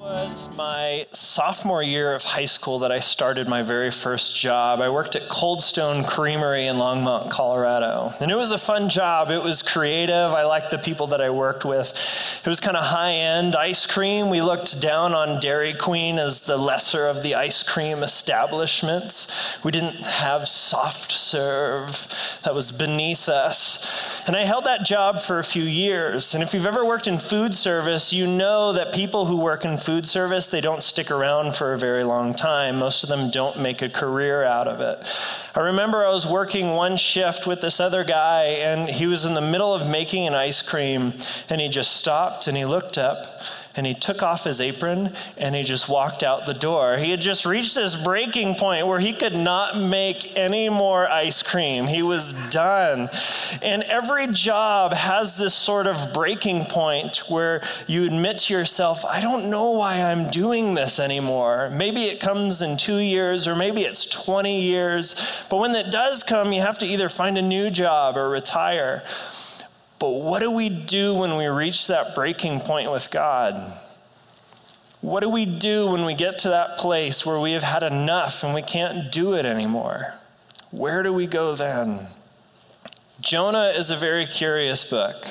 was my sophomore year of high school that I started my very first job. I worked at Cold Stone Creamery in Longmont, Colorado. And it was a fun job. It was creative. I liked the people that I worked with. It was kind of high end ice cream. We looked down on Dairy Queen as the lesser of the ice cream establishments. We didn't have soft serve, that was beneath us. And I held that job for a few years. And if you've ever worked in food service, you know that people who work in food food service, they don't stick around for a very long time. Most of them don't make a career out of it. I remember I was working one shift with this other guy, and he was in the middle of making an ice cream, and he just stopped and he looked up and he took off his apron and he just walked out the door. He had just reached this breaking point where he could not make any more ice cream. He was done. And every job has this sort of breaking point where you admit to yourself, I don't know why I'm doing this anymore. Maybe it comes in two years or maybe it's 20 years. But when it does come, you have to either find a new job or retire. But what do we do when we reach that breaking point with God? What do we do when we get to that place where we have had enough and we can't do it anymore? Where do we go then? Jonah is a very curious book.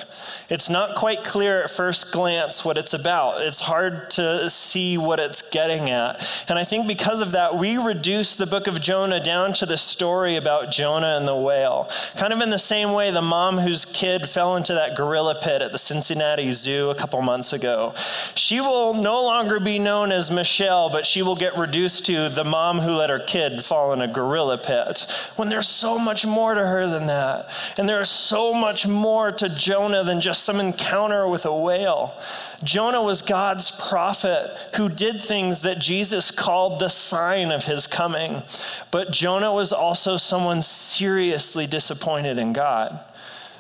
It's not quite clear at first glance what it's about. It's hard to see what it's getting at. And I think because of that, we reduce the book of Jonah down to the story about Jonah and the whale. Kind of in the same way the mom whose kid fell into that gorilla pit at the Cincinnati Zoo a couple months ago. She will no longer be known as Michelle, but she will get reduced to the mom who let her kid fall in a gorilla pit. When there's so much more to her than that. And there's so much more to Jonah than just some encounter with a whale. Jonah was God's prophet who did things that Jesus called the sign of his coming. But Jonah was also someone seriously disappointed in God.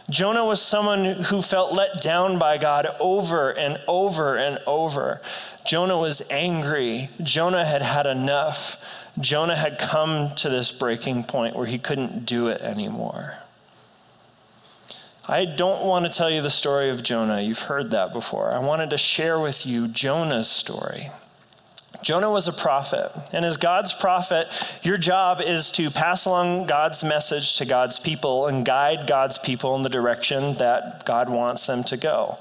Jonah was someone who felt let down by God over and over and over. Jonah was angry. Jonah had had enough. Jonah had come to this breaking point where he couldn't do it anymore. I don't want to tell you the story of Jonah. You've heard that before. I wanted to share with you Jonah's story. Jonah was a prophet, and as God's prophet, your job is to pass along God's message to God's people and guide God's people in the direction that God wants them to go.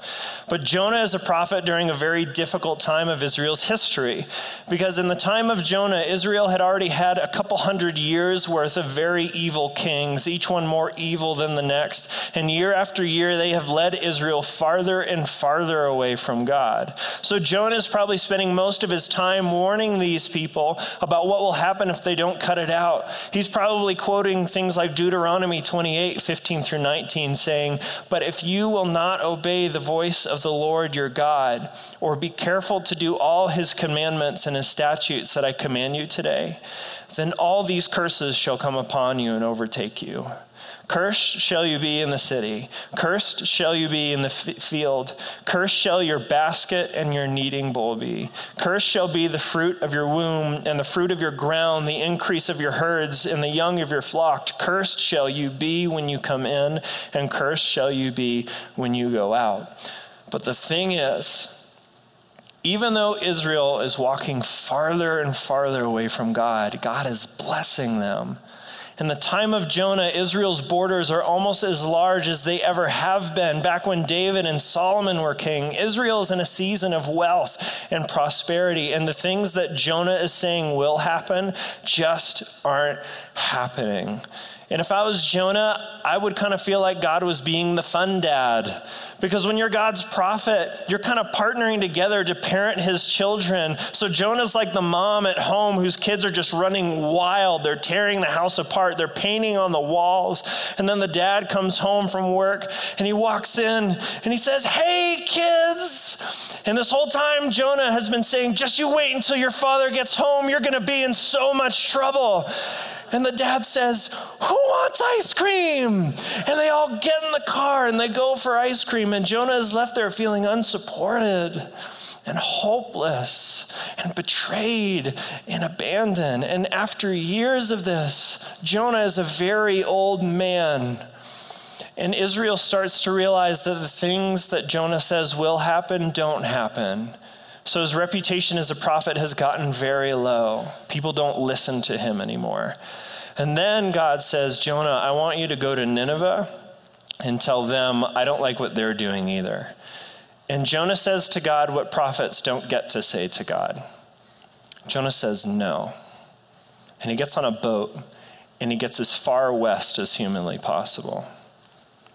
But Jonah is a prophet during a very difficult time of Israel's history, because in the time of Jonah, Israel had already had a couple hundred years worth of very evil kings, each one more evil than the next. And year after year, they have led Israel farther and farther away from God. So Jonah is probably spending most of his time warning these people about what will happen if they don't cut it out. He's probably quoting things like Deuteronomy 28 15 through 19, saying, But if you will not obey the voice of the Lord your God, or be careful to do all his commandments and his statutes that I command you today, then all these curses shall come upon you and overtake you. Cursed shall you be in the city. Cursed shall you be in the f- field. Cursed shall your basket and your kneading bowl be. Cursed shall be the fruit of your womb and the fruit of your ground, the increase of your herds and the young of your flock. Cursed shall you be when you come in, and cursed shall you be when you go out. But the thing is, even though Israel is walking farther and farther away from God, God is blessing them in the time of Jonah, Israel's borders are almost as large as they ever have been. Back when David and Solomon were king, Israel is in a season of wealth and prosperity, and the things that Jonah is saying will happen just aren't happening. And if I was Jonah, I would kind of feel like God was being the fun dad. Because when you're God's prophet, you're kind of partnering together to parent his children. So Jonah's like the mom at home whose kids are just running wild. They're tearing the house apart, they're painting on the walls. And then the dad comes home from work and he walks in and he says, Hey, kids. And this whole time, Jonah has been saying, Just you wait until your father gets home. You're going to be in so much trouble. And the dad says, Who wants ice cream? And they all get in the car and they go for ice cream. And Jonah is left there feeling unsupported and hopeless and betrayed and abandoned. And after years of this, Jonah is a very old man. And Israel starts to realize that the things that Jonah says will happen don't happen. So his reputation as a prophet has gotten very low. People don't listen to him anymore. And then God says, Jonah, I want you to go to Nineveh and tell them, I don't like what they're doing either. And Jonah says to God what prophets don't get to say to God. Jonah says no. And he gets on a boat and he gets as far west as humanly possible.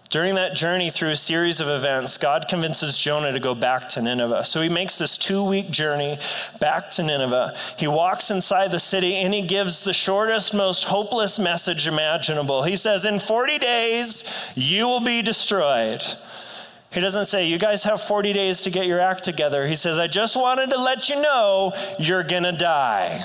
During that journey through a series of events, God convinces Jonah to go back to Nineveh. So he makes this two week journey back to Nineveh. He walks inside the city and he gives the shortest, most hopeless message imaginable. He says, In 40 days, you will be destroyed. He doesn't say, You guys have 40 days to get your act together. He says, I just wanted to let you know you're going to die.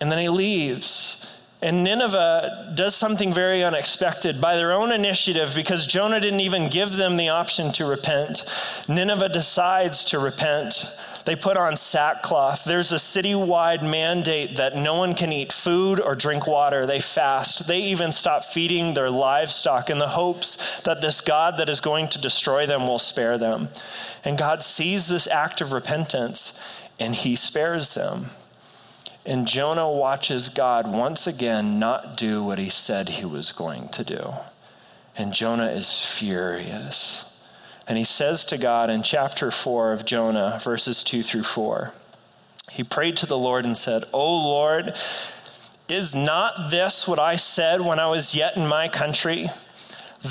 And then he leaves. And Nineveh does something very unexpected by their own initiative because Jonah didn't even give them the option to repent. Nineveh decides to repent. They put on sackcloth. There's a citywide mandate that no one can eat food or drink water. They fast. They even stop feeding their livestock in the hopes that this God that is going to destroy them will spare them. And God sees this act of repentance and he spares them. And Jonah watches God once again not do what he said he was going to do. And Jonah is furious. And he says to God in chapter 4 of Jonah, verses 2 through 4, he prayed to the Lord and said, O Lord, is not this what I said when I was yet in my country?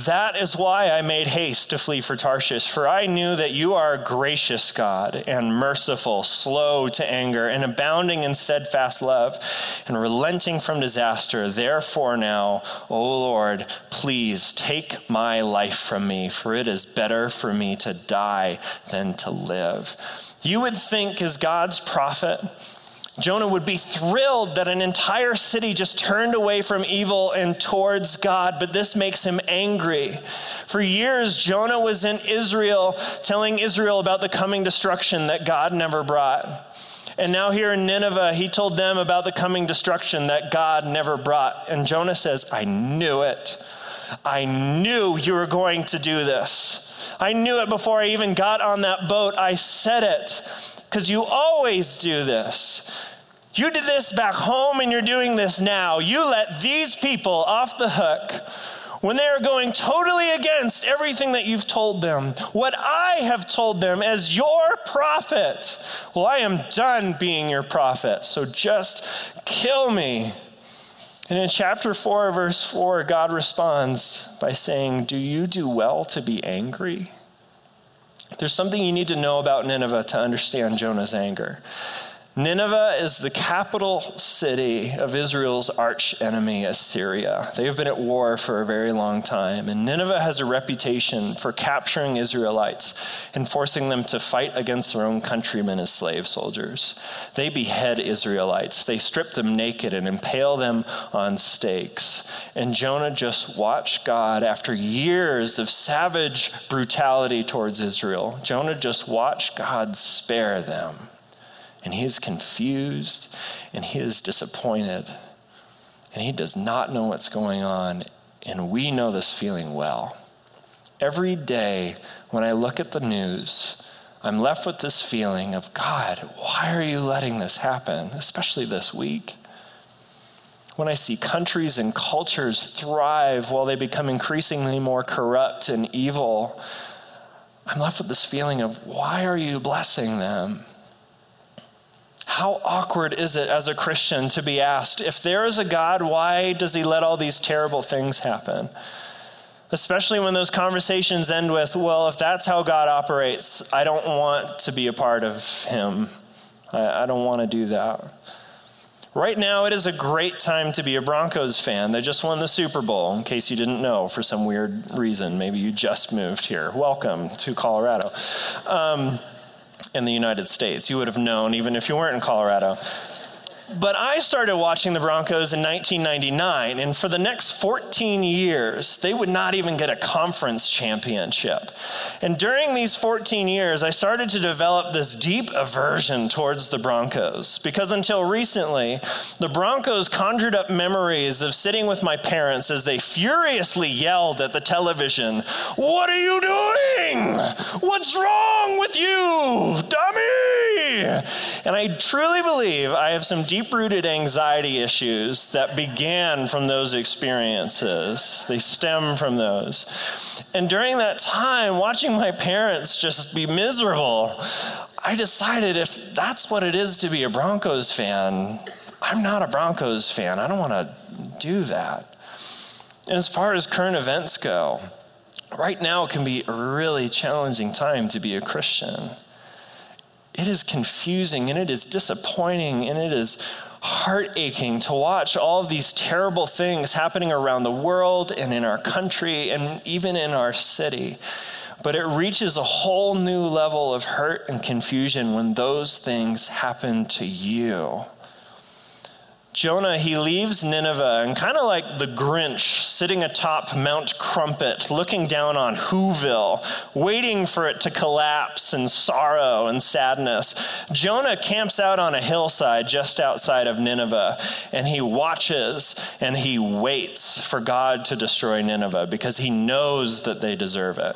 That is why I made haste to flee for Tarshish, for I knew that you are a gracious God and merciful, slow to anger, and abounding in steadfast love, and relenting from disaster. Therefore, now, O Lord, please take my life from me, for it is better for me to die than to live. You would think, as God's prophet, Jonah would be thrilled that an entire city just turned away from evil and towards God, but this makes him angry. For years, Jonah was in Israel telling Israel about the coming destruction that God never brought. And now, here in Nineveh, he told them about the coming destruction that God never brought. And Jonah says, I knew it. I knew you were going to do this. I knew it before I even got on that boat. I said it because you always do this. You did this back home and you're doing this now. You let these people off the hook when they are going totally against everything that you've told them, what I have told them as your prophet. Well, I am done being your prophet, so just kill me. And in chapter 4, verse 4, God responds by saying, Do you do well to be angry? There's something you need to know about Nineveh to understand Jonah's anger. Nineveh is the capital city of Israel's arch enemy, Assyria. They have been at war for a very long time, and Nineveh has a reputation for capturing Israelites and forcing them to fight against their own countrymen as slave soldiers. They behead Israelites, they strip them naked and impale them on stakes. And Jonah just watched God, after years of savage brutality towards Israel, Jonah just watched God spare them and he is confused and he is disappointed and he does not know what's going on. And we know this feeling well. Every day when I look at the news, I'm left with this feeling of God, why are you letting this happen, especially this week? When I see countries and cultures thrive while they become increasingly more corrupt and evil, I'm left with this feeling of why are you blessing them? How awkward is it as a Christian to be asked, if there is a God, why does he let all these terrible things happen? Especially when those conversations end with, well, if that's how God operates, I don't want to be a part of him. I, I don't want to do that. Right now, it is a great time to be a Broncos fan. They just won the Super Bowl, in case you didn't know for some weird reason. Maybe you just moved here. Welcome to Colorado. Um, in the United States. You would have known even if you weren't in Colorado. But I started watching the Broncos in 1999, and for the next 14 years, they would not even get a conference championship. And during these 14 years, I started to develop this deep aversion towards the Broncos because until recently, the Broncos conjured up memories of sitting with my parents as they furiously yelled at the television, What are you doing? What's wrong with you, dummy? And I truly believe I have some deep rooted anxiety issues that began from those experiences. They stem from those. And during that time, watching my parents just be miserable, I decided if that's what it is to be a Broncos fan, I'm not a Broncos fan. I don't want to do that. And as far as current events go, right now it can be a really challenging time to be a Christian it is confusing and it is disappointing and it is heart aching to watch all of these terrible things happening around the world and in our country and even in our city. But it reaches a whole new level of hurt and confusion when those things happen to you. Jonah, he leaves Nineveh and kind of like the Grinch sitting atop Mount Crumpit, looking down on Whoville, waiting for it to collapse in sorrow and sadness. Jonah camps out on a hillside just outside of Nineveh and he watches and he waits for God to destroy Nineveh because he knows that they deserve it.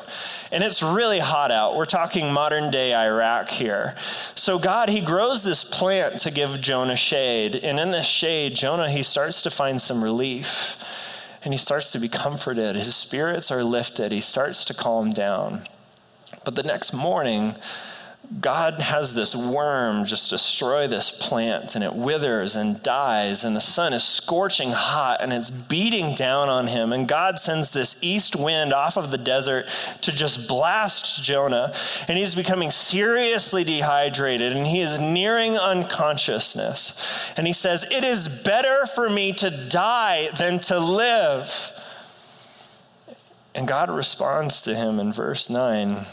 And it's really hot out. We're talking modern day Iraq here. So God, he grows this plant to give Jonah shade. And in this shade, Jonah, he starts to find some relief and he starts to be comforted. His spirits are lifted. He starts to calm down. But the next morning, God has this worm just destroy this plant and it withers and dies, and the sun is scorching hot and it's beating down on him. And God sends this east wind off of the desert to just blast Jonah, and he's becoming seriously dehydrated and he is nearing unconsciousness. And he says, It is better for me to die than to live. And God responds to him in verse 9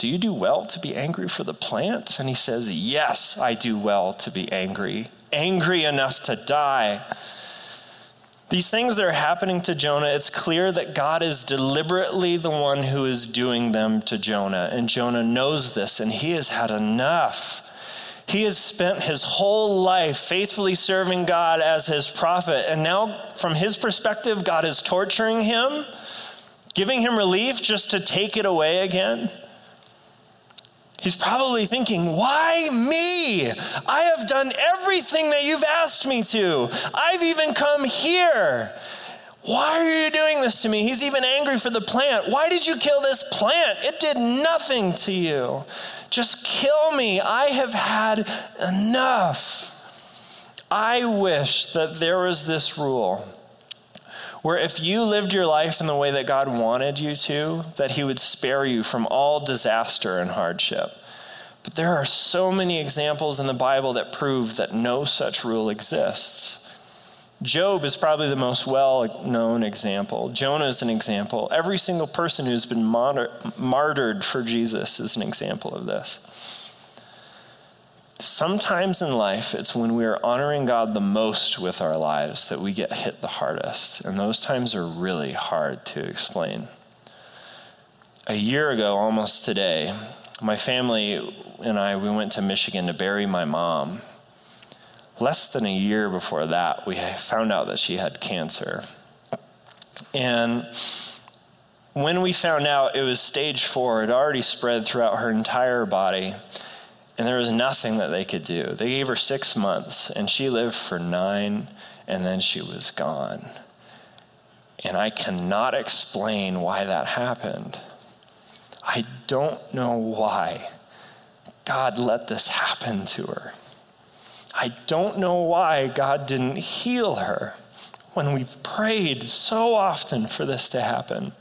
do you do well to be angry for the plant? And he says, Yes, I do well to be angry, angry enough to die. These things that are happening to Jonah, it's clear that God is deliberately the one who is doing them to Jonah. And Jonah knows this, and he has had enough. He has spent his whole life faithfully serving God as his prophet. And now, from his perspective, God is torturing him, giving him relief just to take it away again. He's probably thinking, Why me? I have done everything that you've asked me to. I've even come here. Why are you doing this to me? He's even angry for the plant. Why did you kill this plant? It did nothing to you. Just kill me. I have had enough. I wish that there was this rule where if you lived your life in the way that God wanted you to, that He would spare you from all disaster and hardship. But there are so many examples in the Bible that prove that no such rule exists. Job is probably the most well known example. Jonah is an example. Every single person who's been martyred for Jesus is an example of this. Sometimes in life, it's when we are honoring God the most with our lives that we get hit the hardest. And those times are really hard to explain. A year ago, almost today, my family and I, we went to Michigan to bury my mom. Less than a year before that, we found out that she had cancer. And when we found out it was stage four, it already spread throughout her entire body and there was nothing that they could do. They gave her six months, and she lived for nine, and then she was gone. And I cannot explain why that happened. I don't know why God let this happen to her. I don't know why God didn't heal her when we've prayed so often for this to happen.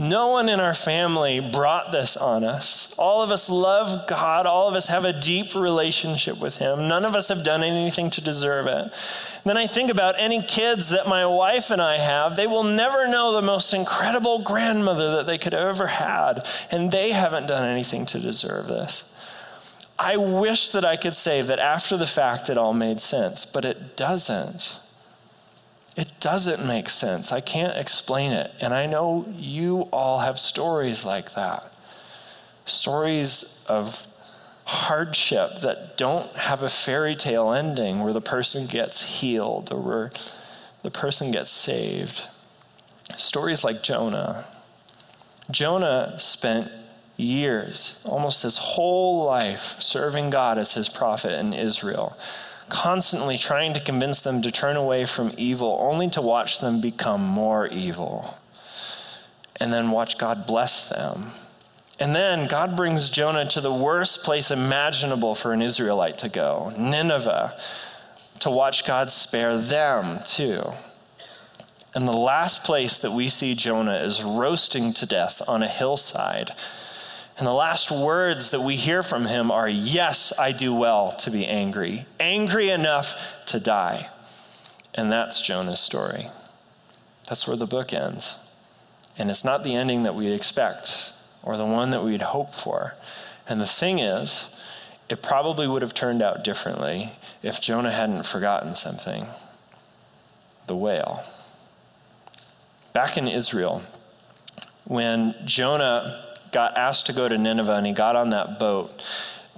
No one in our family brought this on us. All of us love God. All of us have a deep relationship with Him. None of us have done anything to deserve it. Then I think about any kids that my wife and I have. They will never know the most incredible grandmother that they could have ever had, and they haven't done anything to deserve this. I wish that I could say that after the fact it all made sense, but it doesn't. It doesn't make sense. I can't explain it. And I know you all have stories like that stories of hardship that don't have a fairy tale ending where the person gets healed or where the person gets saved. Stories like Jonah. Jonah spent years, almost his whole life, serving God as his prophet in Israel, constantly trying to convince them to turn away from evil, only to watch them become more evil, and then watch God bless them and then God brings Jonah to the worst place imaginable for an Israelite to go Nineveh, to watch God spare them too. And the last place that we see Jonah is roasting to death on a hillside. And the last words that we hear from him are, Yes, I do well to be angry, angry enough to die. And that's Jonah's story. That's where the book ends. And it's not the ending that we'd expect or the one that we'd hope for. And the thing is, it probably would have turned out differently if Jonah hadn't forgotten something the whale. Back in Israel, when Jonah got asked to go to Nineveh and he got on that boat,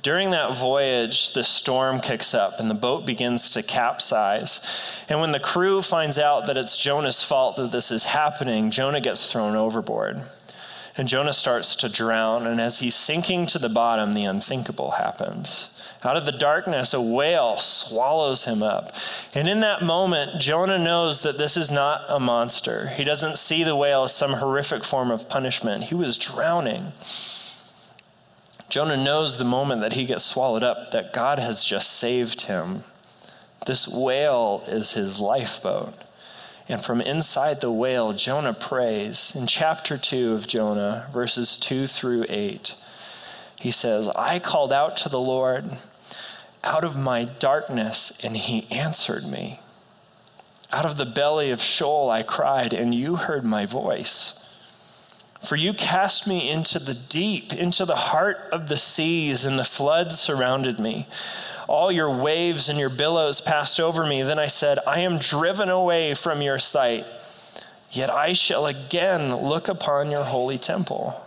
during that voyage, the storm kicks up and the boat begins to capsize. And when the crew finds out that it's Jonah's fault that this is happening, Jonah gets thrown overboard. And Jonah starts to drown, and as he's sinking to the bottom, the unthinkable happens. Out of the darkness, a whale swallows him up. And in that moment, Jonah knows that this is not a monster. He doesn't see the whale as some horrific form of punishment. He was drowning. Jonah knows the moment that he gets swallowed up that God has just saved him. This whale is his lifeboat. And from inside the whale, Jonah prays. In chapter 2 of Jonah, verses 2 through 8, he says, I called out to the Lord out of my darkness, and he answered me. Out of the belly of Sheol I cried, and you heard my voice. For you cast me into the deep, into the heart of the seas, and the floods surrounded me. All your waves and your billows passed over me. Then I said, I am driven away from your sight, yet I shall again look upon your holy temple.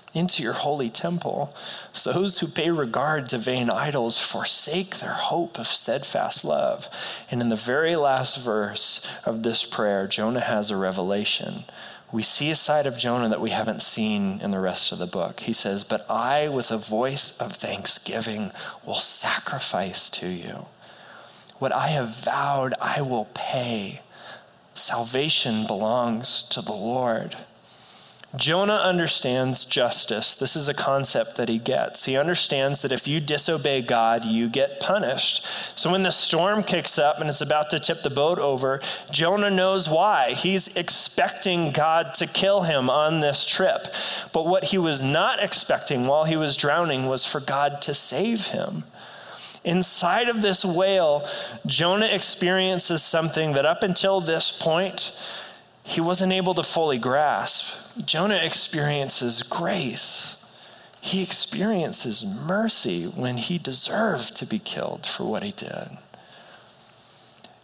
into your holy temple. Those who pay regard to vain idols forsake their hope of steadfast love. And in the very last verse of this prayer, Jonah has a revelation. We see a side of Jonah that we haven't seen in the rest of the book. He says, But I, with a voice of thanksgiving, will sacrifice to you. What I have vowed, I will pay. Salvation belongs to the Lord. Jonah understands justice. This is a concept that he gets. He understands that if you disobey God, you get punished. So when the storm kicks up and it's about to tip the boat over, Jonah knows why. He's expecting God to kill him on this trip. But what he was not expecting while he was drowning was for God to save him. Inside of this whale, Jonah experiences something that up until this point, he wasn't able to fully grasp. Jonah experiences grace. He experiences mercy when he deserved to be killed for what he did.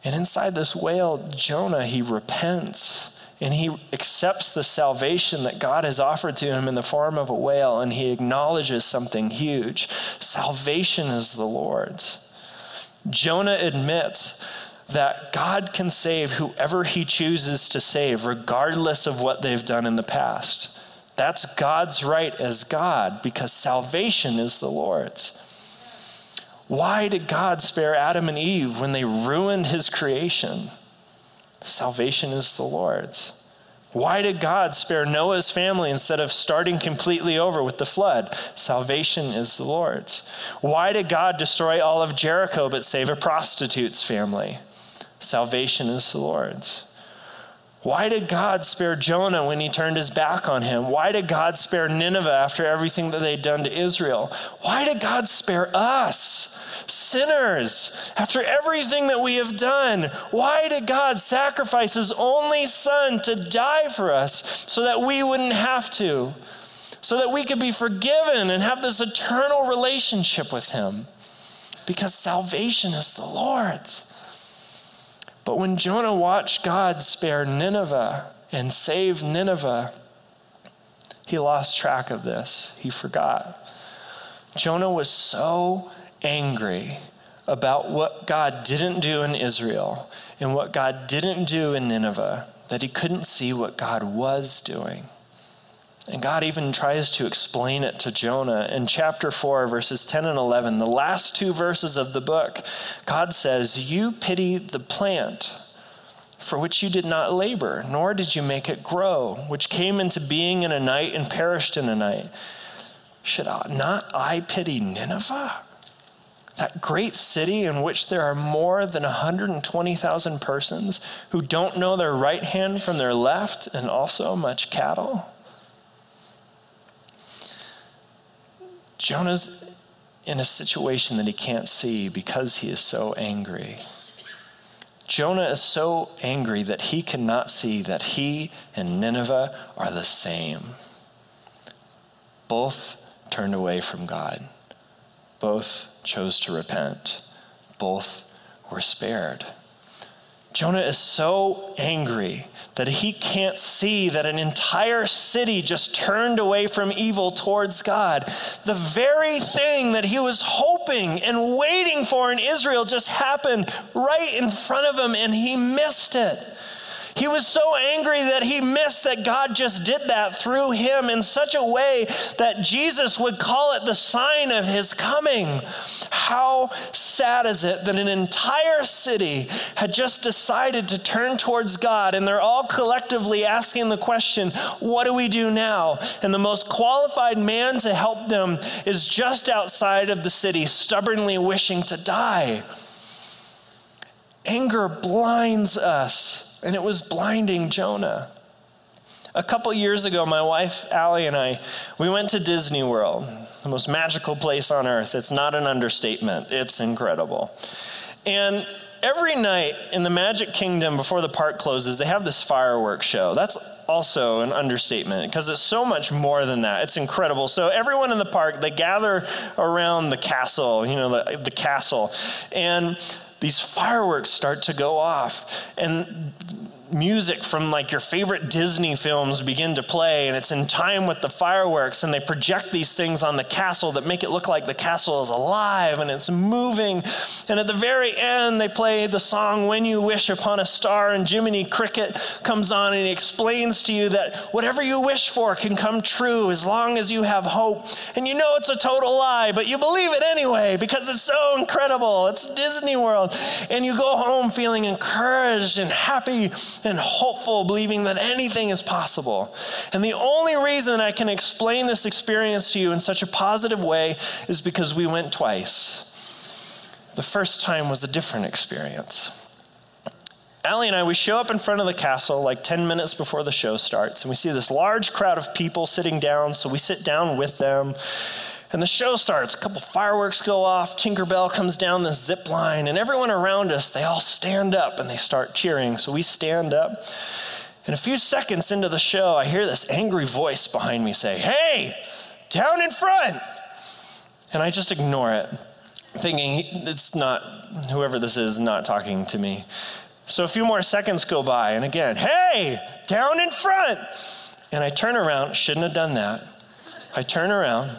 And inside this whale, Jonah, he repents and he accepts the salvation that God has offered to him in the form of a whale, and he acknowledges something huge. Salvation is the Lord's. Jonah admits that God can save whoever he chooses to save, regardless of what they've done in the past. That's God's right as God because salvation is the Lord's. Why did God spare Adam and Eve when they ruined his creation? Salvation is the Lord's. Why did God spare Noah's family instead of starting completely over with the flood? Salvation is the Lord's. Why did God destroy all of Jericho but save a prostitute's family? Salvation is the Lord's. Why did God spare Jonah when he turned his back on him? Why did God spare Nineveh after everything that they'd done to Israel? Why did God spare us, sinners, after everything that we have done? Why did God sacrifice his only son to die for us so that we wouldn't have to? So that we could be forgiven and have this eternal relationship with him? Because salvation is the Lord's. But when Jonah watched God spare Nineveh and save Nineveh, he lost track of this. He forgot. Jonah was so angry about what God didn't do in Israel and what God didn't do in Nineveh that he couldn't see what God was doing. And God even tries to explain it to Jonah. In chapter 4, verses 10 and 11, the last two verses of the book, God says, You pity the plant for which you did not labor, nor did you make it grow, which came into being in a night and perished in a night. Should I, not I pity Nineveh? That great city in which there are more than 120,000 persons who don't know their right hand from their left, and also much cattle? Jonah's in a situation that he can't see because he is so angry. Jonah is so angry that he cannot see that he and Nineveh are the same. Both turned away from God, both chose to repent, both were spared. Jonah is so angry that he can't see that an entire city just turned away from evil towards God. The very thing that he was hoping and waiting for in Israel just happened right in front of him and he missed it. He was so angry that he missed that God just did that through him in such a way that Jesus would call it the sign of his coming. How sad is it that an entire city had just decided to turn towards God and they're all collectively asking the question, What do we do now? And the most qualified man to help them is just outside of the city, stubbornly wishing to die. Anger blinds us and it was blinding Jonah. A couple years ago, my wife Allie and I, we went to Disney World, the most magical place on earth. It's not an understatement, it's incredible. And every night in the Magic Kingdom before the park closes, they have this fireworks show. That's also an understatement because it's so much more than that. It's incredible. So everyone in the park, they gather around the castle, you know, the, the castle. And these fireworks start to go off. And music from like your favorite Disney films begin to play, and it's in time with the fireworks, and they project these things on the castle that make it look like the castle is alive and it's moving. And at the very end, they play the song When You Wish Upon a Star, and Jiminy Cricket comes on and he explains to you that whatever you wish for can come true as long as you have hope. And you know it's a total lie, but you believe it anyway because it's so incredible. It's Disney World. And you go home feeling encouraged and happy and hopeful, believing that anything is possible. And the only reason I can explain this experience to you in such a positive way is because we went twice. The first time was a different experience. Allie and I, we show up in front of the castle like 10 minutes before the show starts, and we see this large crowd of people sitting down, so we sit down with them. And the show starts. A couple fireworks go off. Tinkerbell comes down the zip line, and everyone around us, they all stand up and they start cheering. So we stand up. And a few seconds into the show, I hear this angry voice behind me say, Hey, down in front. And I just ignore it, thinking it's not, whoever this is, not talking to me. So a few more seconds go by, and again, Hey, down in front. And I turn around, shouldn't have done that. I turn around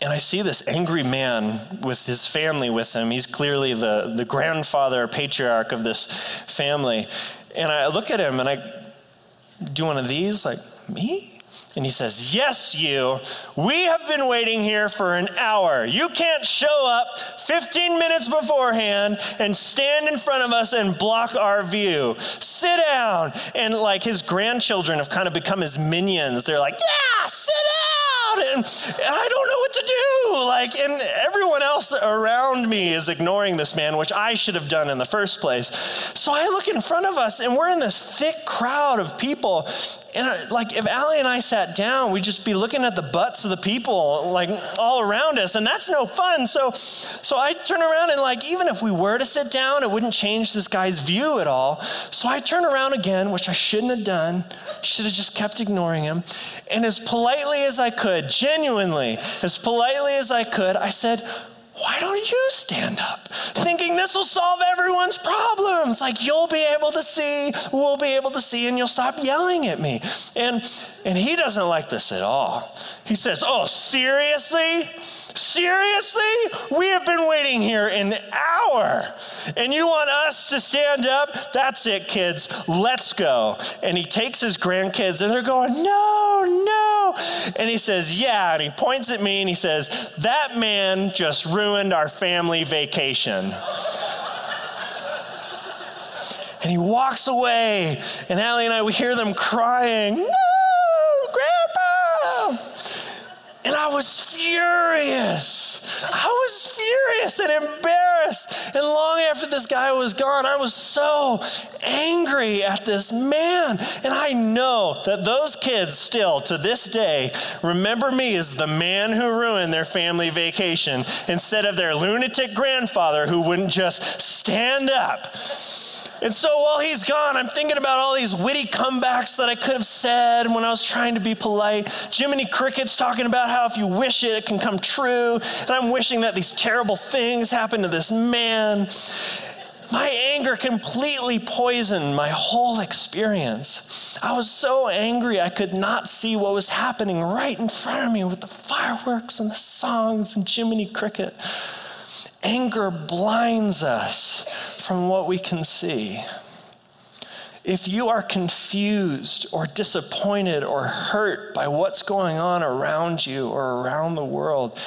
and I see this angry man with his family with him. He's clearly the, the grandfather, patriarch of this family. And I look at him and I do one of these, like, me? And he says, Yes, you. We have been waiting here for an hour. You can't show up 15 minutes beforehand and stand in front of us and block our view. Sit down. And like his grandchildren have kind of become his minions. They're like, Yeah, sit down and, and I don't know what to do. Like, and everyone else around me is ignoring this man, which I should have done in the first place. So I look in front of us, and we're in this thick crowd of people. And I, like, if Allie and I sat down, we'd just be looking at the butts of the people, like, all around us, and that's no fun. So, so I turn around, and like, even if we were to sit down, it wouldn't change this guy's view at all. So I turn around again, which I shouldn't have done. Should have just kept ignoring him. And as politely as I could, genuinely, as politely as I could, I said, why don't you stand up? Thinking this will solve everyone's problems. Like you'll be able to see, we'll be able to see, and you'll stop yelling at me. And and he doesn't like this at all. He says, Oh, seriously? Seriously? We have been waiting here an hour and you want us to stand up? That's it, kids. Let's go. And he takes his grandkids and they're going, No, no. And he says, Yeah. And he points at me and he says, That man just ruined our family vacation. and he walks away, and Allie and I, we hear them crying, No! And I was furious. I was furious and embarrassed. And long after this guy was gone, I was so angry at this man. And I know that those kids still, to this day, remember me as the man who ruined their family vacation instead of their lunatic grandfather who wouldn't just stand up and so while he's gone, I'm thinking about all these witty comebacks that I could have said when I was trying to be polite. Jiminy Cricket's talking about how if you wish it, it can come true. And I'm wishing that these terrible things happen to this man. My anger completely poisoned my whole experience. I was so angry I could not see what was happening right in front of me with the fireworks and the songs and Jiminy Cricket. Anger blinds us from what we can see. If you are confused or disappointed or hurt by what's going on around you or around the world,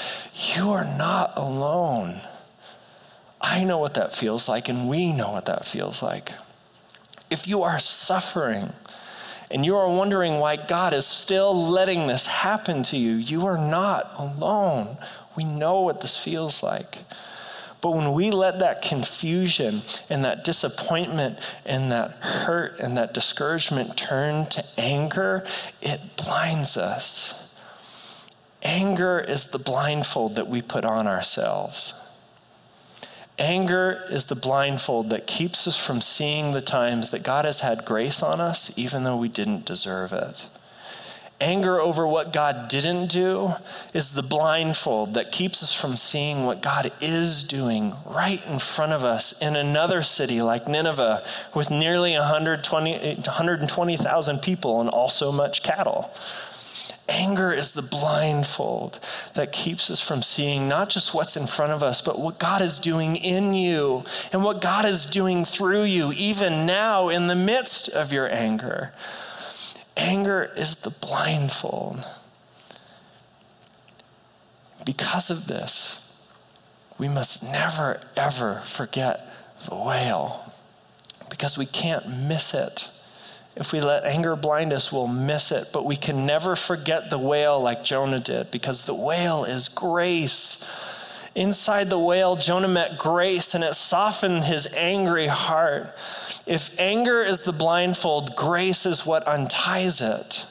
you are not alone. I know what that feels like, and we know what that feels like. If you are suffering and you are wondering why God is still letting this happen to you, you are not alone. We know what this feels like. But when we let that confusion and that disappointment and that hurt and that discouragement turn to anger, it blinds us. Anger is the blindfold that we put on ourselves. Anger is the blindfold that keeps us from seeing the times that God has had grace on us, even though we didn't deserve it. Anger over what God didn't do is the blindfold that keeps us from seeing what God is doing right in front of us in another city like Nineveh with nearly 120, 120,000 people and also much cattle. Anger is the blindfold that keeps us from seeing not just what's in front of us, but what God is doing in you and what God is doing through you, even now in the midst of your anger. Anger is the blindfold. Because of this, we must never, ever forget the whale because we can't miss it. If we let anger blind us, we'll miss it. But we can never forget the whale like Jonah did because the whale is grace. Inside the whale, Jonah met grace and it softened his angry heart. If anger is the blindfold, grace is what unties it.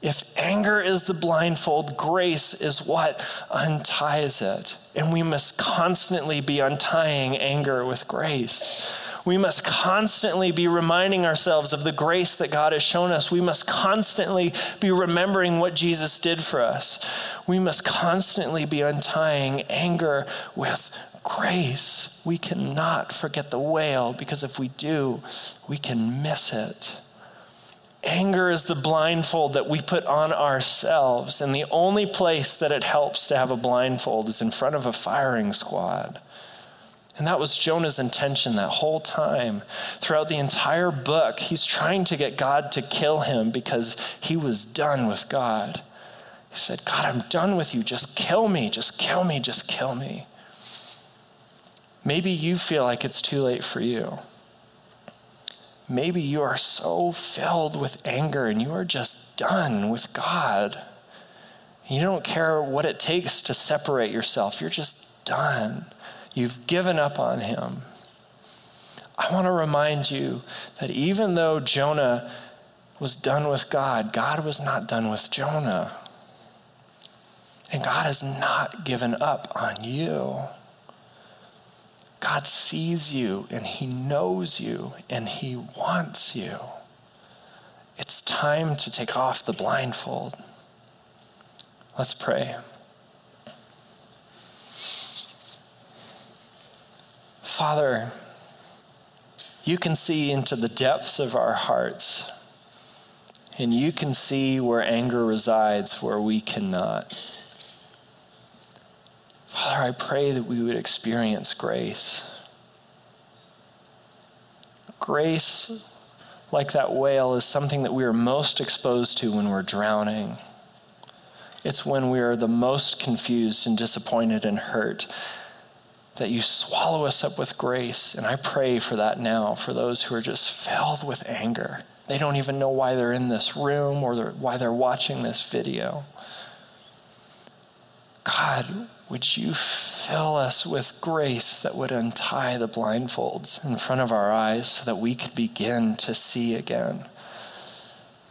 If anger is the blindfold, grace is what unties it. And we must constantly be untying anger with grace. We must constantly be reminding ourselves of the grace that God has shown us. We must constantly be remembering what Jesus did for us. We must constantly be untying anger with grace. We cannot forget the whale because if we do, we can miss it. Anger is the blindfold that we put on ourselves, and the only place that it helps to have a blindfold is in front of a firing squad. And that was Jonah's intention that whole time. Throughout the entire book, he's trying to get God to kill him because he was done with God. He said, God, I'm done with you. Just kill me. Just kill me. Just kill me. Maybe you feel like it's too late for you. Maybe you are so filled with anger and you are just done with God. You don't care what it takes to separate yourself. You're just done. You've given up on him. I want to remind you that even though Jonah was done with God, God was not done with Jonah. And God has not given up on you. God sees you and He knows you and He wants you. It's time to take off the blindfold. Let's pray. Father, you can see into the depths of our hearts, and you can see where anger resides where we cannot. Father, I pray that we would experience grace. Grace, like that whale, is something that we are most exposed to when we're drowning. It's when we are the most confused and disappointed and hurt that you swallow us up with grace. And I pray for that now for those who are just filled with anger. They don't even know why they're in this room or why they're watching this video. God, would you fill us with grace that would untie the blindfolds in front of our eyes so that we could begin to see again?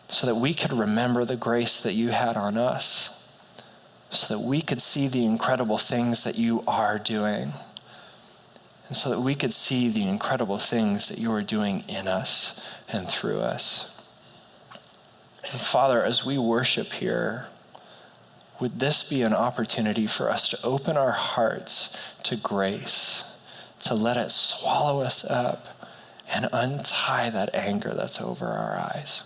So that we could remember the grace that you had on us, so that we could see the incredible things that you are doing, and so that we could see the incredible things that you are doing in us and through us. And Father, as we worship here, would this be an opportunity for us to open our hearts to grace, to let it swallow us up and untie that anger that's over our eyes?